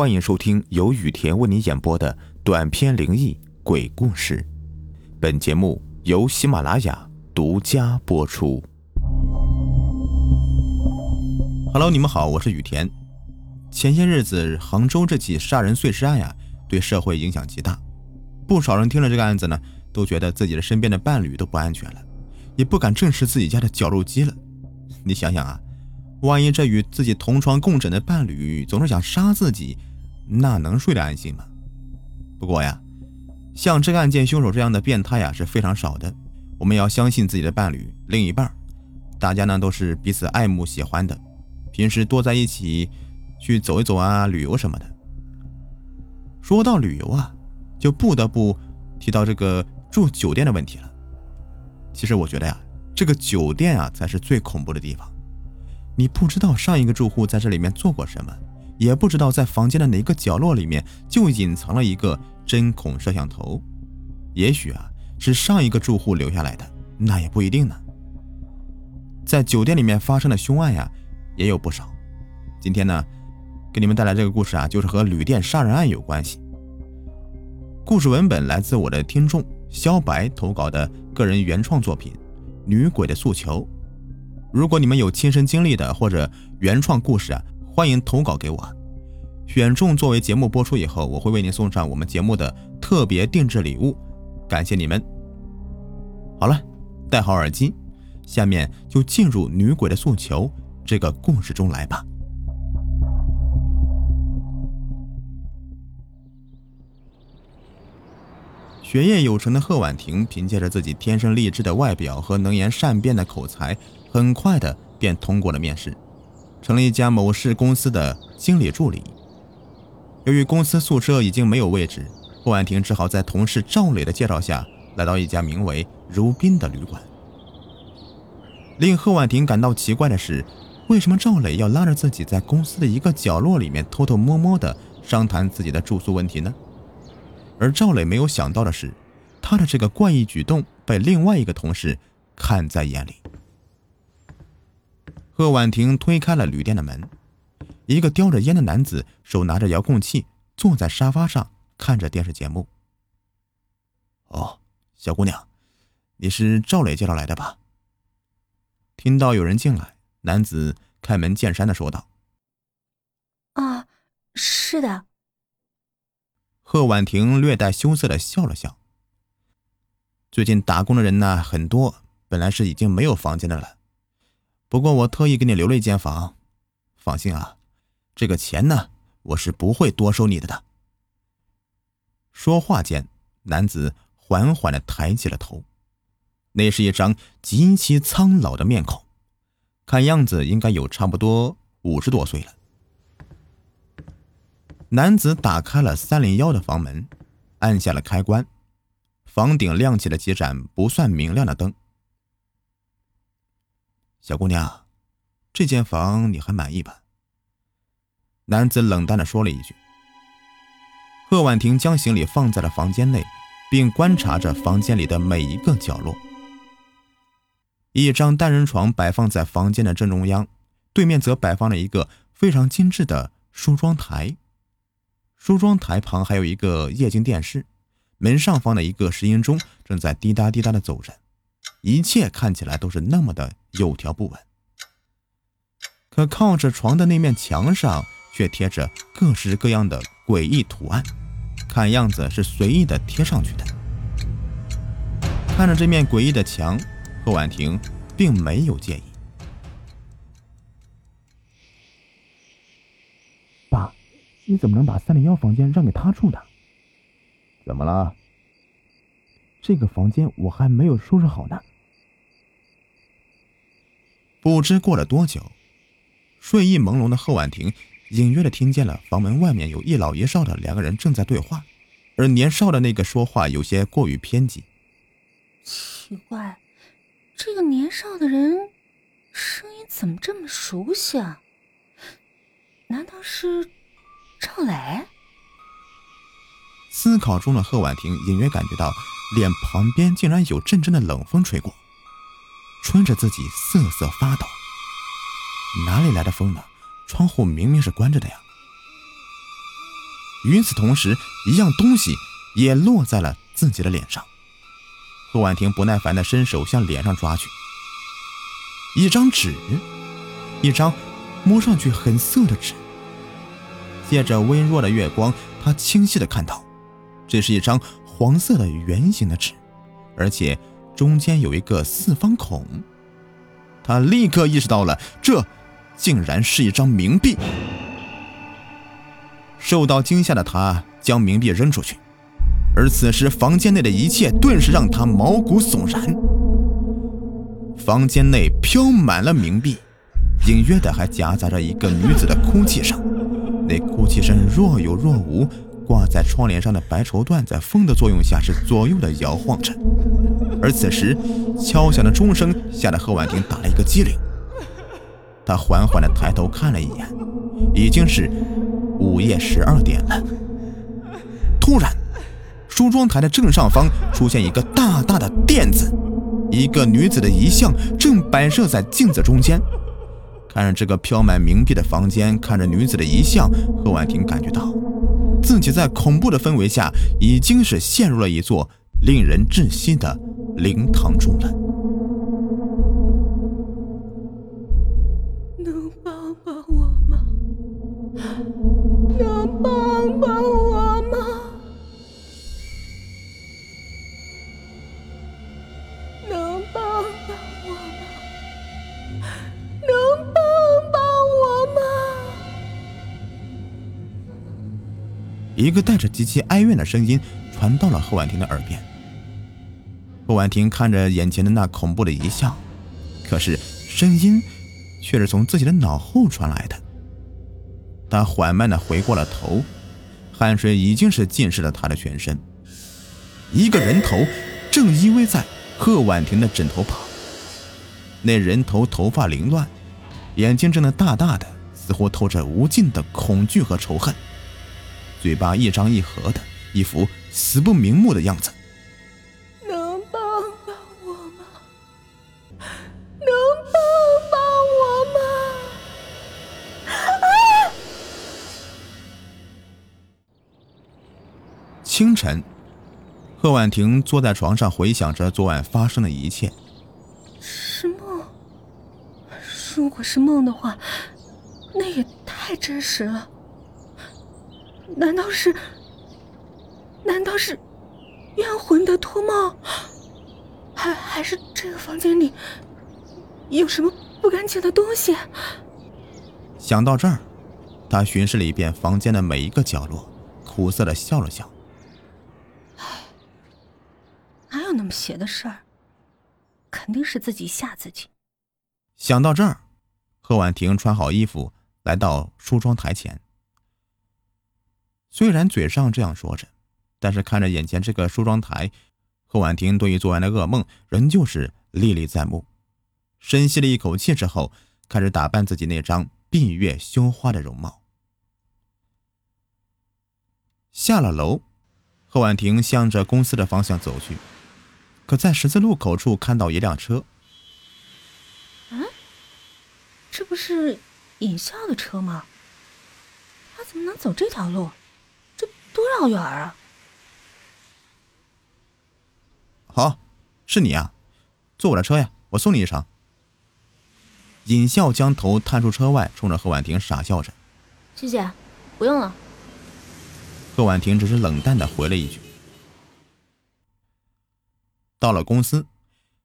欢迎收听由雨田为你演播的短篇灵异鬼故事。本节目由喜马拉雅独家播出。Hello，你们好，我是雨田。前些日子杭州这起杀人碎尸案呀，对社会影响极大。不少人听了这个案子呢，都觉得自己的身边的伴侣都不安全了，也不敢正视自己家的绞肉机了。你想想啊。万一这与自己同床共枕的伴侣总是想杀自己，那能睡得安心吗？不过呀，像这个案件凶手这样的变态呀是非常少的。我们要相信自己的伴侣、另一半，大家呢都是彼此爱慕喜欢的，平时多在一起去走一走啊，旅游什么的。说到旅游啊，就不得不提到这个住酒店的问题了。其实我觉得呀，这个酒店啊才是最恐怖的地方。你不知道上一个住户在这里面做过什么，也不知道在房间的哪个角落里面就隐藏了一个针孔摄像头，也许啊是上一个住户留下来的，那也不一定呢。在酒店里面发生的凶案呀也有不少。今天呢，给你们带来这个故事啊，就是和旅店杀人案有关系。故事文本来自我的听众肖白投稿的个人原创作品《女鬼的诉求》。如果你们有亲身经历的或者原创故事啊，欢迎投稿给我，选中作为节目播出以后，我会为您送上我们节目的特别定制礼物，感谢你们。好了，戴好耳机，下面就进入女鬼的诉求这个故事中来吧。学业有成的贺婉婷，凭借着自己天生丽质的外表和能言善辩的口才。很快的便通过了面试，成了一家某市公司的经理助理。由于公司宿舍已经没有位置，霍婉婷只好在同事赵磊的介绍下来到一家名为“如宾”的旅馆。令贺婉婷感到奇怪的是，为什么赵磊要拉着自己在公司的一个角落里面偷偷摸摸的商谈自己的住宿问题呢？而赵磊没有想到的是，他的这个怪异举动被另外一个同事看在眼里。贺婉婷推开了旅店的门，一个叼着烟的男子手拿着遥控器坐在沙发上看着电视节目。哦，小姑娘，你是赵磊介绍来的吧？听到有人进来，男子开门见山的说道：“啊，是的。”贺婉婷略带羞涩的笑了笑。最近打工的人呢很多，本来是已经没有房间的了。不过我特意给你留了一间房，放心啊，这个钱呢，我是不会多收你的的。说话间，男子缓缓的抬起了头，那是一张极其苍老的面孔，看样子应该有差不多五十多岁了。男子打开了三零幺的房门，按下了开关，房顶亮起了几盏不算明亮的灯。小姑娘，这间房你还满意吧？男子冷淡的说了一句。贺婉婷将行李放在了房间内，并观察着房间里的每一个角落。一张单人床摆放在房间的正中央，对面则摆放了一个非常精致的梳妆台。梳妆台旁还有一个液晶电视，门上方的一个石英钟正在滴答滴答的走着。一切看起来都是那么的有条不紊，可靠着床的那面墙上却贴着各式各样的诡异图案，看样子是随意的贴上去的。看着这面诡异的墙，贺婉婷并没有介意。爸，你怎么能把三零幺房间让给他住呢？怎么了？这个房间我还没有收拾好呢。不知过了多久，睡意朦胧的贺婉婷隐约的听见了房门外面有一老一少的两个人正在对话，而年少的那个说话有些过于偏激。奇怪，这个年少的人声音怎么这么熟悉啊？难道是赵磊？思考中的贺婉婷隐约感觉到脸旁边竟然有阵阵的冷风吹过。吹着自己瑟瑟发抖，哪里来的风呢？窗户明明是关着的呀！与此同时，一样东西也落在了自己的脸上。贺婉婷不耐烦地伸手向脸上抓去，一张纸，一张摸上去很涩的纸。借着微弱的月光，她清晰地看到，这是一张黄色的圆形的纸，而且中间有一个四方孔。他立刻意识到了，这竟然是一张冥币。受到惊吓的他将冥币扔出去。而此时，房间内的一切顿时让他毛骨悚然。房间内飘满了冥币，隐约的还夹杂着一个女子的哭泣声。那哭泣声若有若无，挂在窗帘上的白绸缎在风的作用下是左右的摇晃着。而此时，敲响的钟声吓得贺婉婷打了一个激灵。她缓缓地抬头看了一眼，已经是午夜十二点了。突然，梳妆台的正上方出现一个大大的垫子，一个女子的遗像正摆设在镜子中间。看着这个飘满冥币的房间，看着女子的遗像，贺婉婷感觉到自己在恐怖的氛围下已经是陷入了一座令人窒息的灵堂中了。能帮帮我吗？能帮帮我吗？能帮帮我吗？一个带着极其哀怨的声音传到了贺婉婷的耳边。贺婉婷看着眼前的那恐怖的遗像，可是声音却是从自己的脑后传来的。她缓慢地回过了头，汗水已经是浸湿了她的全身。一个人头正依偎在贺婉婷的枕头旁，那人头头发凌乱，眼睛睁得大大的，似乎透着无尽的恐惧和仇恨。嘴巴一张一合的，一副死不瞑目的样子。能帮帮我吗？能帮帮我吗？清晨，贺婉婷坐在床上，回想着昨晚发生的一切。是梦。如果是梦的话，那也太真实了。难道是？难道是冤魂的脱帽？还还是这个房间里有什么不干净的东西？想到这儿，他巡视了一遍房间的每一个角落，苦涩的笑了笑。哪有那么邪的事儿？肯定是自己吓自己。想到这儿，贺婉婷穿好衣服，来到梳妆台前。虽然嘴上这样说着，但是看着眼前这个梳妆台，贺婉婷对于昨晚的噩梦仍旧是历历在目。深吸了一口气之后，开始打扮自己那张闭月羞花的容貌。下了楼，贺婉婷向着公司的方向走去，可在十字路口处看到一辆车。嗯，这不是尹笑的车吗？他怎么能走这条路？这多绕远啊！好，是你啊，坐我的车呀，我送你一程。尹笑将头探出车外，冲着贺婉婷傻笑着。谢谢，不用了。贺婉婷只是冷淡的回了一句。到了公司，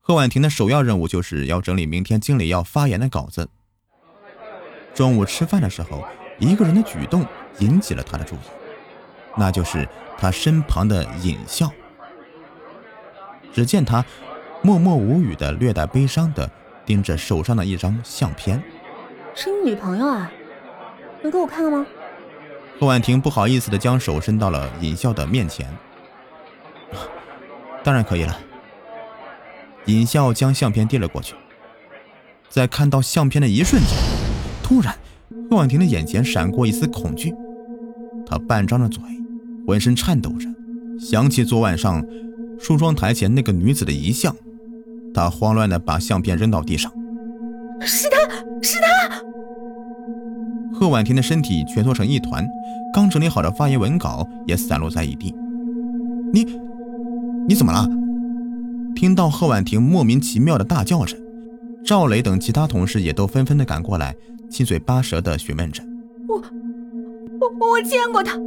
贺婉婷的首要任务就是要整理明天经理要发言的稿子。中午吃饭的时候，一个人的举动引起了他的注意，那就是他身旁的尹笑。只见他默默无语的、略带悲伤的盯着手上的一张相片。是你女朋友啊？能给我看看吗？贺婉婷不好意思的将手伸到了尹笑的面前。当然可以了。尹笑将相片递了过去，在看到相片的一瞬间，突然，贺婉婷的眼前闪过一丝恐惧，她半张着嘴，浑身颤抖着，想起昨晚上梳妆台前那个女子的遗像，他慌乱的把相片扔到地上。是他，是他！贺婉婷的身体蜷缩成一团，刚整理好的发言文稿也散落在一地。你，你怎么了？听到贺婉婷莫名其妙的大叫着，赵磊等其他同事也都纷纷的赶过来，七嘴八舌的询问着。我，我，我见过他，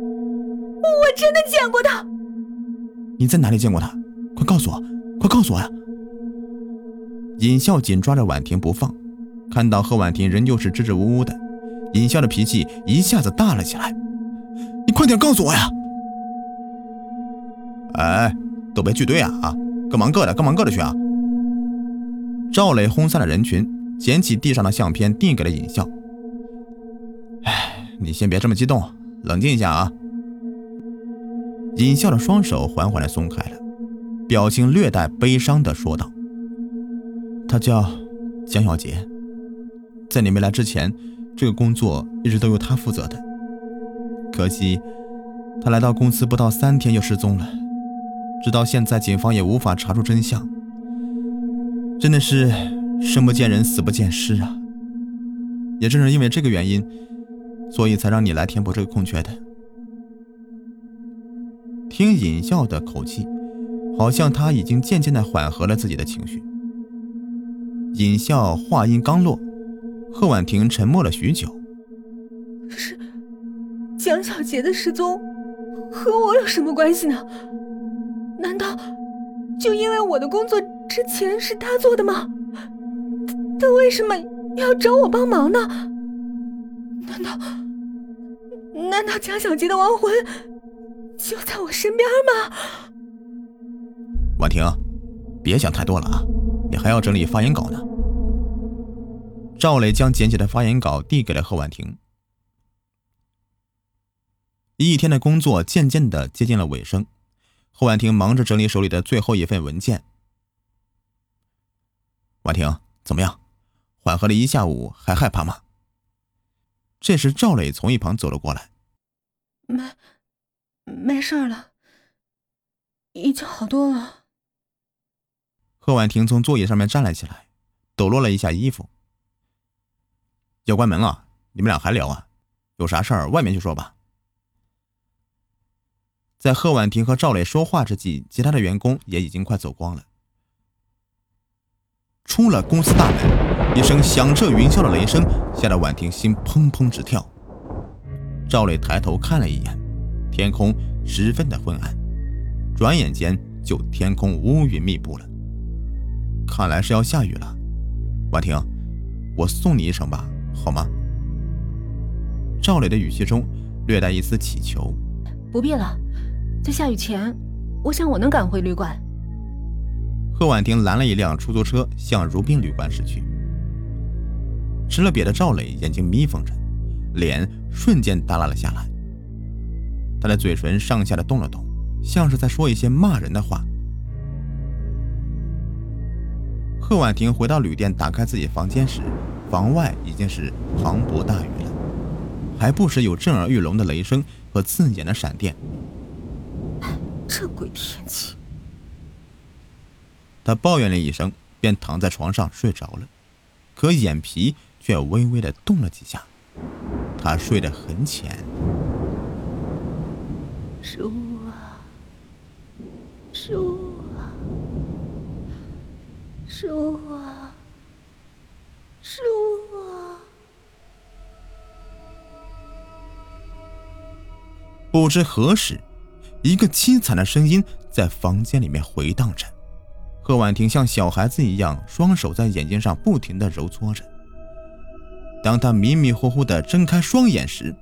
我真的见过他。你在哪里见过他？快告诉我，快告诉我呀！尹笑紧抓着婉婷不放，看到贺婉婷仍旧是支支吾吾的。尹笑的脾气一下子大了起来，你快点告诉我呀！哎，都别聚堆啊啊，各忙各的，各忙各的去啊！赵磊轰散了人群，捡起地上的相片递给了尹笑。哎，你先别这么激动，冷静一下啊！尹笑的双手缓缓的松开了，表情略带悲伤的说道：“他叫江小杰，在你没来之前。”这个工作一直都由他负责的，可惜他来到公司不到三天就失踪了，直到现在警方也无法查出真相。真的是生不见人，死不见尸啊！也正是因为这个原因，所以才让你来填补这个空缺的。听尹笑的口气，好像他已经渐渐的缓和了自己的情绪。尹笑话音刚落。贺婉婷沉默了许久。是蒋小杰的失踪，和我有什么关系呢？难道就因为我的工作之前是他做的吗？他为什么要找我帮忙呢？难道难道蒋小杰的亡魂就在我身边吗？婉婷，别想太多了啊，你还要整理发言稿呢。赵磊将捡起的发言稿递给了贺婉婷。一天的工作渐渐的接近了尾声，贺婉婷忙着整理手里的最后一份文件。婉婷，怎么样？缓和了一下午，还害怕吗？这时赵磊从一旁走了过来。没，没事了，已经好多了。贺婉婷从座椅上面站了起来，抖落了一下衣服。要关门了，你们俩还聊啊？有啥事儿外面去说吧。在贺婉婷和赵磊说话之际，其他的员工也已经快走光了。出了公司大门，一声响彻云霄的雷声吓得婉婷心砰砰直跳。赵磊抬头看了一眼，天空十分的昏暗，转眼间就天空乌云密布了，看来是要下雨了。婉婷，我送你一程吧。好吗？赵磊的语气中略带一丝乞求。不必了，在下雨前，我想我能赶回旅馆。贺婉婷拦了一辆出租车，向如冰旅馆驶去。吃了瘪的赵磊眼睛眯缝着，脸瞬间耷拉了下来。他的嘴唇上下的动了动，像是在说一些骂人的话。贺婉婷回到旅店，打开自己房间时。房外已经是磅礴大雨了，还不时有震耳欲聋的雷声和刺眼的闪电。这鬼天气！她抱怨了一声，便躺在床上睡着了，可眼皮却微微的动了几下。她睡得很浅。书啊，书啊，书啊。书啊！不知何时，一个凄惨的声音在房间里面回荡着。贺婉婷像小孩子一样，双手在眼睛上不停的揉搓着。当她迷迷糊糊的睁开双眼时，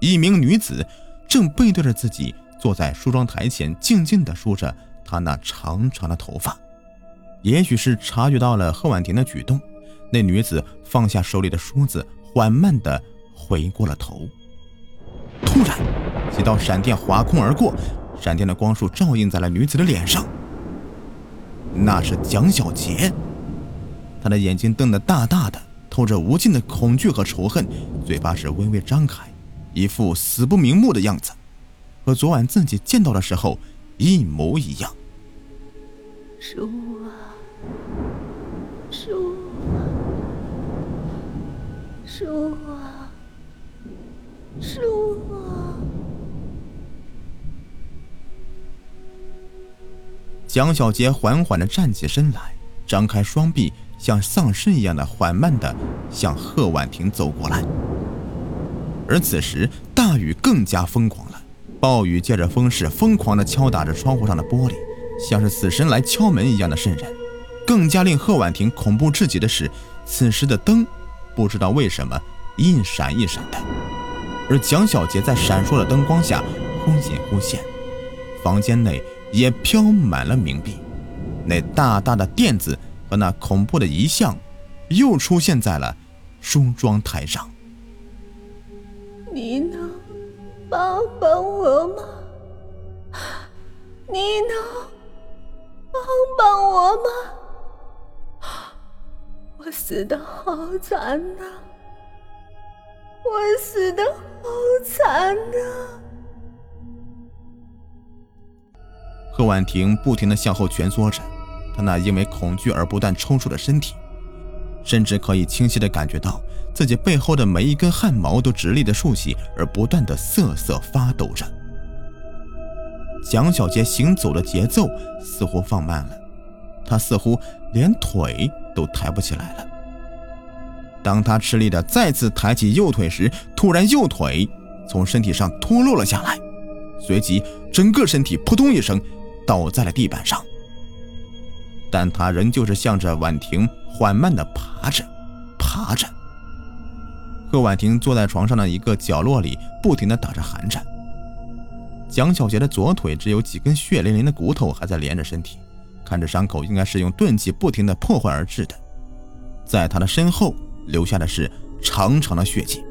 一名女子正背对着自己坐在梳妆台前，静静的梳着她那长长的头发。也许是察觉到了贺婉婷的举动。那女子放下手里的梳子，缓慢地回过了头。突然，几道闪电划空而过，闪电的光束照映在了女子的脸上。那是蒋小杰，他的眼睛瞪得大大的，透着无尽的恐惧和仇恨，嘴巴是微微张开，一副死不瞑目的样子，和昨晚自己见到的时候一模一样。叔啊，叔。书啊，叔啊！蒋小杰缓缓的站起身来，张开双臂，像丧尸一样的缓慢的向贺婉婷走过来。而此时，大雨更加疯狂了，暴雨借着风势疯狂的敲打着窗户上的玻璃，像是死神来敲门一样的渗人。更加令贺婉婷恐怖至极的是，此时的灯不知道为什么一闪一闪的，而蒋小杰在闪烁的灯光下忽隐忽现，房间内也飘满了冥币，那大大的垫子和那恐怖的遗像又出现在了梳妆台上。你能帮帮我吗？你能帮帮我吗？我死的好惨呐！我死的好惨呐！贺婉婷不停的向后蜷缩着，她那因为恐惧而不断抽搐的身体，甚至可以清晰的感觉到自己背后的每一根汗毛都直立的竖起，而不断的瑟瑟发抖着。蒋小杰行走的节奏似乎放慢了，他似乎连腿。都抬不起来了。当他吃力的再次抬起右腿时，突然右腿从身体上脱落了下来，随即整个身体扑通一声倒在了地板上。但他仍旧是向着婉婷缓慢的爬着，爬着。贺婉婷坐在床上的一个角落里，不停的打着寒颤。蒋小杰的左腿只有几根血淋淋的骨头还在连着身体。看着伤口，应该是用钝器不停的破坏而致的，在他的身后留下的是长长的血迹。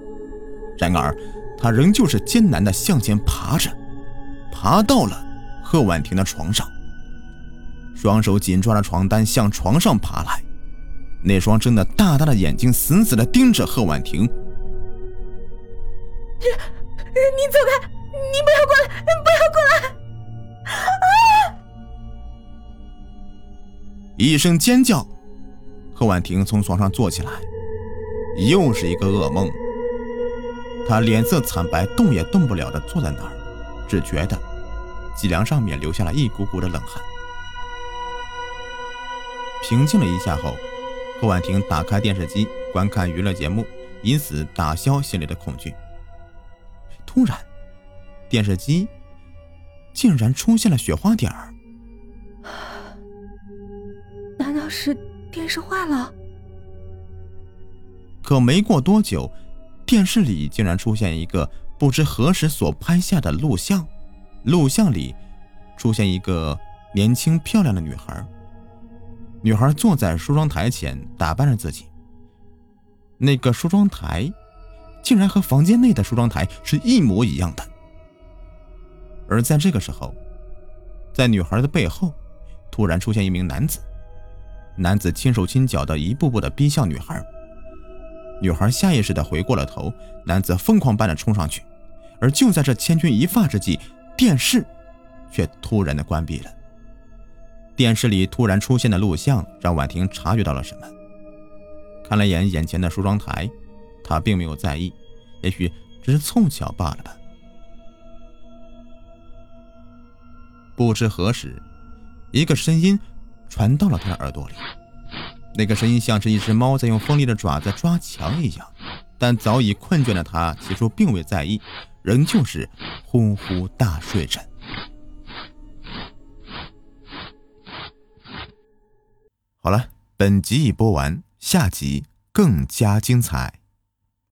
然而，他仍旧是艰难的向前爬着，爬到了贺婉婷的床上，双手紧抓着床单向床上爬来，那双睁得大大的眼睛死死的盯着贺婉婷。你，你走开！你不要过来！不要过来！一声尖叫，贺婉婷从床上坐起来，又是一个噩梦。她脸色惨白，动也动不了的坐在那儿，只觉得脊梁上面流下了一股股的冷汗。平静了一下后，贺婉婷打开电视机观看娱乐节目，以此打消心里的恐惧。突然，电视机竟然出现了雪花点儿。难道是电视坏了，可没过多久，电视里竟然出现一个不知何时所拍下的录像。录像里出现一个年轻漂亮的女孩，女孩坐在梳妆台前打扮着自己。那个梳妆台竟然和房间内的梳妆台是一模一样的。而在这个时候，在女孩的背后突然出现一名男子。男子轻手轻脚的一步步的逼向女孩，女孩下意识的回过了头，男子疯狂般的冲上去，而就在这千钧一发之际，电视却突然的关闭了。电视里突然出现的录像让婉婷察觉到了什么，看了眼眼前的梳妆台，他并没有在意，也许只是凑巧罢了吧。不知何时，一个声音。传到了他的耳朵里，那个声音像是一只猫在用锋利的爪子抓墙一样，但早已困倦的他起初并未在意，仍旧是呼呼大睡着。好了，本集已播完，下集更加精彩。